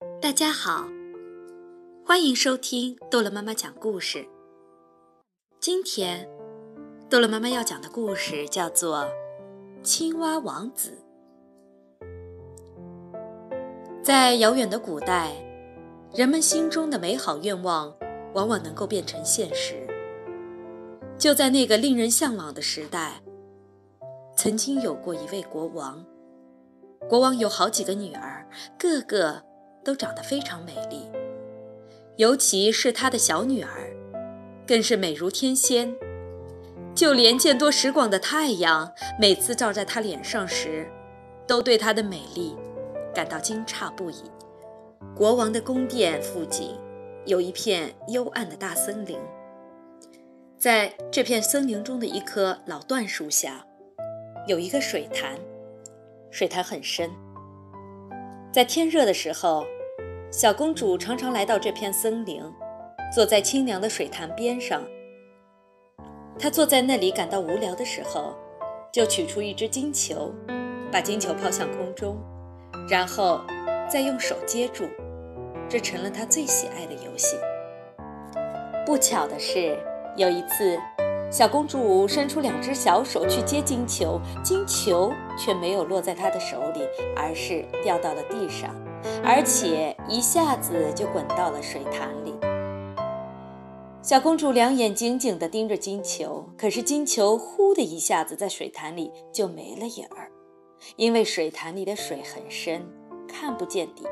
大家好，欢迎收听逗乐妈妈讲故事。今天，逗乐妈妈要讲的故事叫做《青蛙王子》。在遥远的古代，人们心中的美好愿望往往能够变成现实。就在那个令人向往的时代，曾经有过一位国王。国王有好几个女儿，个个都长得非常美丽，尤其是他的小女儿，更是美如天仙。就连见多识广的太阳，每次照在她脸上时，都对她的美丽感到惊诧不已。国王的宫殿附近有一片幽暗的大森林，在这片森林中的一棵老椴树下，有一个水潭。水潭很深，在天热的时候，小公主常常来到这片森林，坐在清凉的水潭边上。她坐在那里感到无聊的时候，就取出一只金球，把金球抛向空中，然后再用手接住，这成了她最喜爱的游戏。不巧的是，有一次。小公主伸出两只小手去接金球，金球却没有落在她的手里，而是掉到了地上，而且一下子就滚到了水潭里。小公主两眼紧紧地盯着金球，可是金球呼的一下子在水潭里就没了影儿，因为水潭里的水很深，看不见底。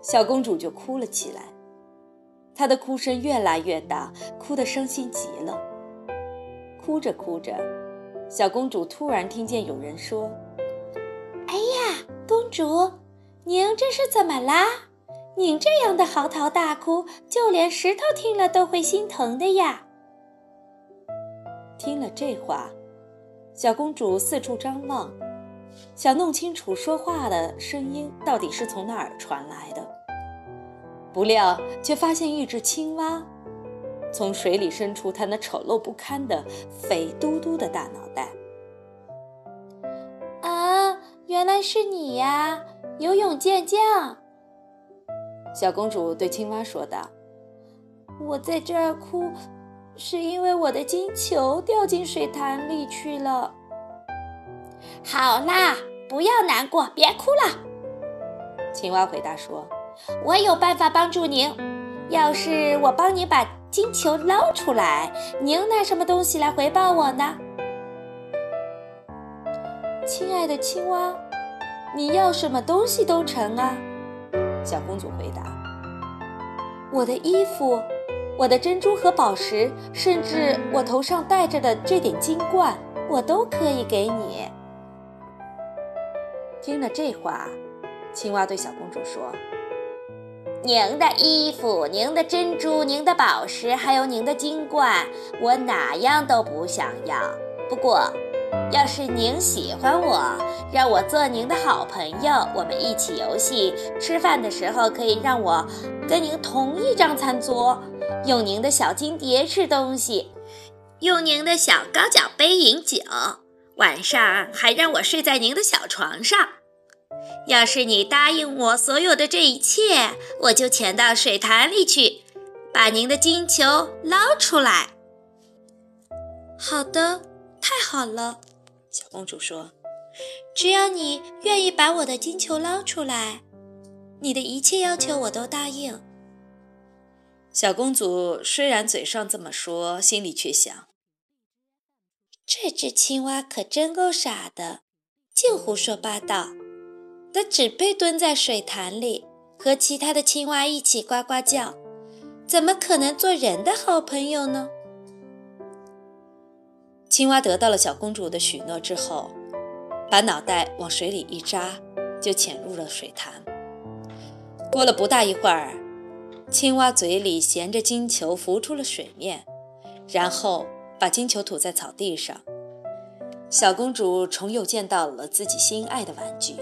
小公主就哭了起来，她的哭声越来越大，哭得伤心极了。哭着哭着，小公主突然听见有人说：“哎呀，公主，您这是怎么啦？您这样的嚎啕大哭，就连石头听了都会心疼的呀！”听了这话，小公主四处张望，想弄清楚说话的声音到底是从哪儿传来的。不料，却发现一只青蛙。从水里伸出它那丑陋不堪的肥嘟嘟的大脑袋。啊，原来是你呀，游泳健将！小公主对青蛙说道：“我在这儿哭，是因为我的金球掉进水潭里去了。”好啦，不要难过，别哭了。青蛙回答说：“我有办法帮助您。要是我帮你把……”金球捞出来，你又拿什么东西来回报我呢？亲爱的青蛙，你要什么东西都成啊！小公主回答：“我的衣服，我的珍珠和宝石，甚至我头上戴着的这点金冠，我都可以给你。”听了这话，青蛙对小公主说。您的衣服、您的珍珠、您的宝石，还有您的金冠，我哪样都不想要。不过，要是您喜欢我，让我做您的好朋友，我们一起游戏，吃饭的时候可以让我跟您同一张餐桌，用您的小金碟吃东西，用您的小高脚杯饮酒，晚上还让我睡在您的小床上。要是你答应我所有的这一切，我就潜到水潭里去，把您的金球捞出来。好的，太好了，小公主说：“只要你愿意把我的金球捞出来，你的一切要求我都答应。”小公主虽然嘴上这么说，心里却想：这只青蛙可真够傻的，净胡说八道。它只配蹲在水潭里，和其他的青蛙一起呱呱叫，怎么可能做人的好朋友呢？青蛙得到了小公主的许诺之后，把脑袋往水里一扎，就潜入了水潭。过了不大一会儿，青蛙嘴里衔着金球浮出了水面，然后把金球吐在草地上。小公主重又见到了自己心爱的玩具。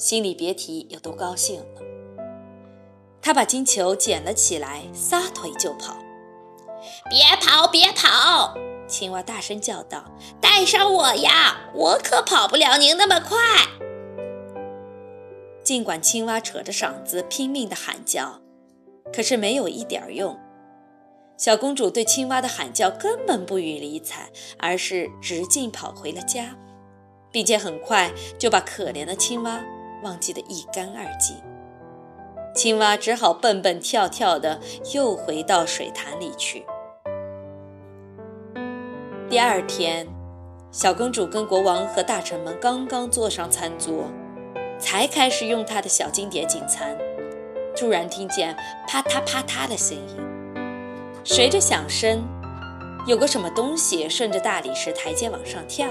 心里别提有多高兴了。他把金球捡了起来，撒腿就跑。别跑，别跑！青蛙大声叫道：“带上我呀，我可跑不了您那么快。”尽管青蛙扯着嗓子拼命地喊叫，可是没有一点用。小公主对青蛙的喊叫根本不予理睬，而是直径跑回了家，并且很快就把可怜的青蛙忘记得一干二净。青蛙只好蹦蹦跳跳的又回到水潭里去。第二天，小公主跟国王和大臣们刚刚坐上餐桌，才开始用她的小金碟进餐，突然听见啪嗒啪嗒的声音。随着响声，有个什么东西顺着大理石台阶往上跳。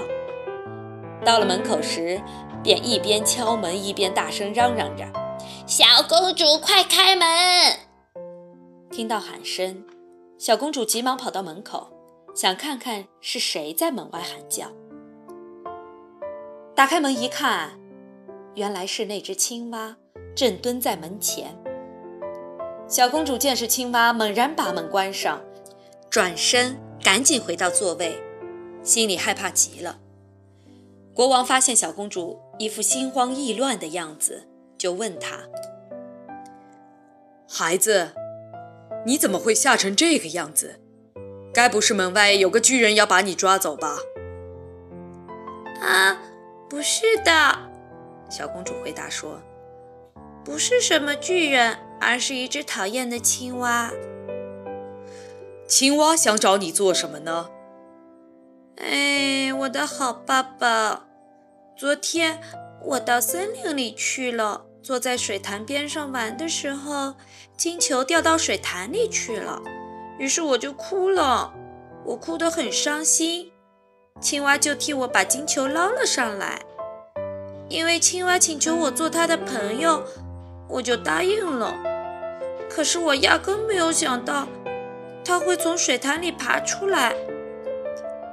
到了门口时，便一边敲门一边大声嚷嚷着。小公主，快开门！听到喊声，小公主急忙跑到门口，想看看是谁在门外喊叫。打开门一看，原来是那只青蛙正蹲在门前。小公主见是青蛙，猛然把门关上，转身赶紧回到座位，心里害怕极了。国王发现小公主一副心慌意乱的样子。就问他：“孩子，你怎么会吓成这个样子？该不是门外有个巨人要把你抓走吧？”“啊，不是的。”小公主回答说，“不是什么巨人，而是一只讨厌的青蛙。”“青蛙想找你做什么呢？”“哎，我的好爸爸，昨天我到森林里去了。”坐在水潭边上玩的时候，金球掉到水潭里去了，于是我就哭了，我哭得很伤心。青蛙就替我把金球捞了上来，因为青蛙请求我做他的朋友，我就答应了。可是我压根没有想到，它会从水潭里爬出来，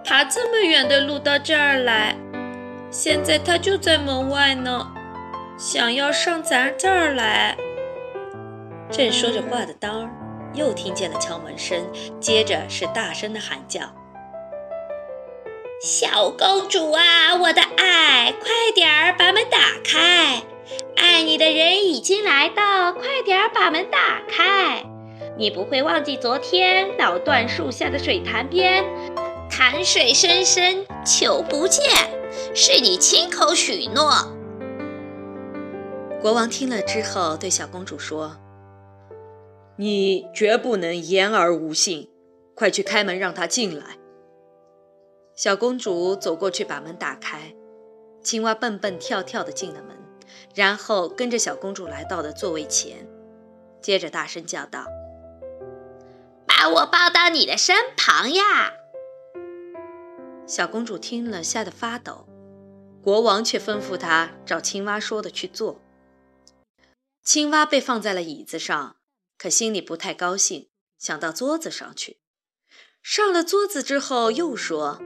爬这么远的路到这儿来，现在他就在门外呢。想要上咱这儿来。正说着话的当儿，又听见了敲门声，接着是大声的喊叫：“小公主啊，我的爱，快点儿把门打开！爱你的人已经来到，快点儿把门打开！你不会忘记昨天老椴树下的水潭边，潭水深深，球不见，是你亲口许诺。”国王听了之后，对小公主说：“你绝不能言而无信，快去开门，让他进来。”小公主走过去，把门打开。青蛙蹦蹦跳跳地进了门，然后跟着小公主来到了座位前，接着大声叫道：“把我抱到你的身旁呀！”小公主听了，吓得发抖。国王却吩咐她照青蛙说的去做。青蛙被放在了椅子上，可心里不太高兴，想到桌子上去。上了桌子之后，又说：“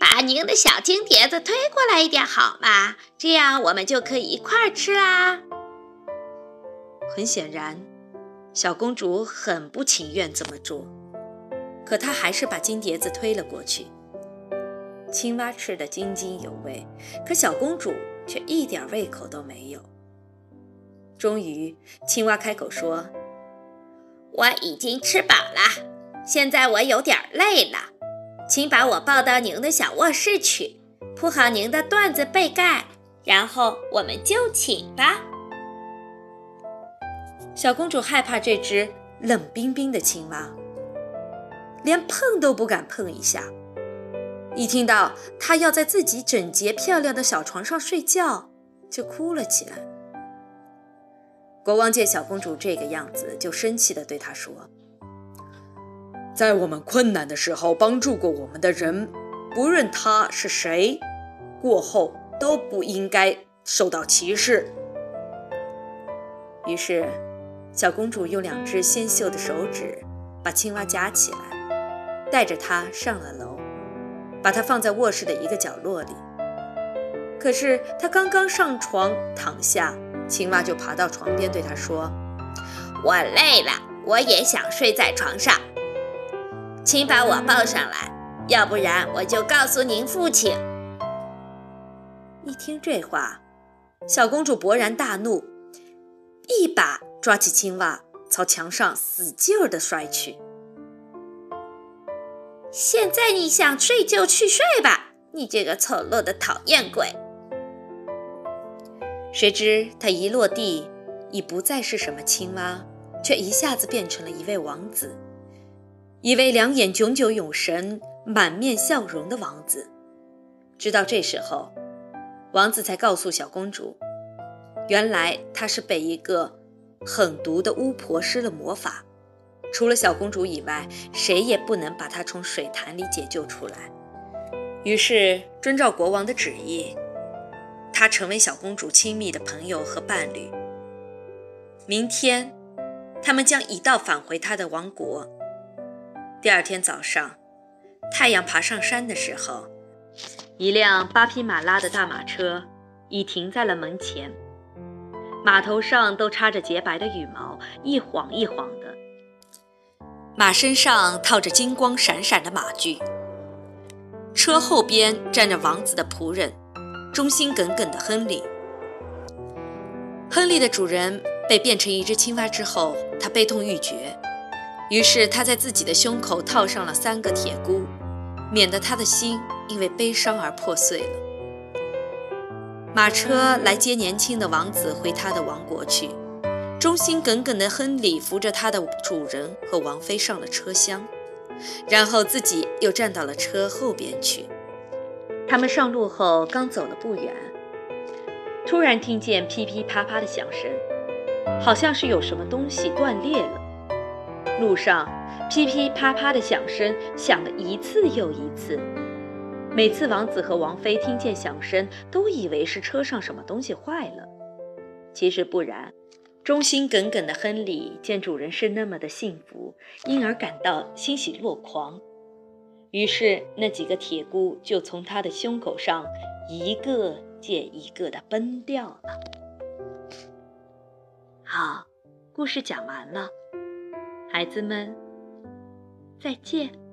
把您的小金碟子推过来一点好吗？这样我们就可以一块儿吃啦。”很显然，小公主很不情愿这么做，可她还是把金碟子推了过去。青蛙吃得津津有味，可小公主却一点胃口都没有。终于，青蛙开口说：“我已经吃饱了，现在我有点累了，请把我抱到您的小卧室去，铺好您的缎子被盖，然后我们就寝吧。”小公主害怕这只冷冰冰的青蛙，连碰都不敢碰一下。一听到它要在自己整洁漂亮的小床上睡觉，就哭了起来。国王见小公主这个样子，就生气地对她说：“在我们困难的时候帮助过我们的人，不论他是谁，过后都不应该受到歧视。”于是，小公主用两只纤秀的手指把青蛙夹起来，带着它上了楼，把它放在卧室的一个角落里。可是，他刚刚上床躺下。青蛙就爬到床边，对他说：“我累了，我也想睡在床上，请把我抱上来，要不然我就告诉您父亲。”一听这话，小公主勃然大怒，一把抓起青蛙，朝墙上使劲儿地摔去。现在你想睡就去睡吧，你这个丑陋的讨厌鬼！谁知他一落地，已不再是什么青蛙，却一下子变成了一位王子，一位两眼炯炯有神、满面笑容的王子。直到这时候，王子才告诉小公主，原来他是被一个狠毒的巫婆施了魔法，除了小公主以外，谁也不能把她从水潭里解救出来。于是，遵照国王的旨意。他成为小公主亲密的朋友和伴侣。明天，他们将一道返回他的王国。第二天早上，太阳爬上山的时候，一辆八匹马拉的大马车已停在了门前，马头上都插着洁白的羽毛，一晃一晃的。马身上套着金光闪闪的马具，车后边站着王子的仆人。忠心耿耿的亨利。亨利的主人被变成一只青蛙之后，他悲痛欲绝，于是他在自己的胸口套上了三个铁箍，免得他的心因为悲伤而破碎了。马车来接年轻的王子回他的王国去。忠心耿耿的亨利扶着他的主人和王妃上了车厢，然后自己又站到了车后边去。他们上路后，刚走了不远，突然听见噼噼啪啪的响声，好像是有什么东西断裂了。路上噼噼啪啪的响声响了一次又一次，每次王子和王妃听见响声，都以为是车上什么东西坏了。其实不然，忠心耿耿的亨利见主人是那么的幸福，因而感到欣喜若狂。于是，那几个铁箍就从他的胸口上一个接一个的崩掉了。好，故事讲完了，孩子们，再见。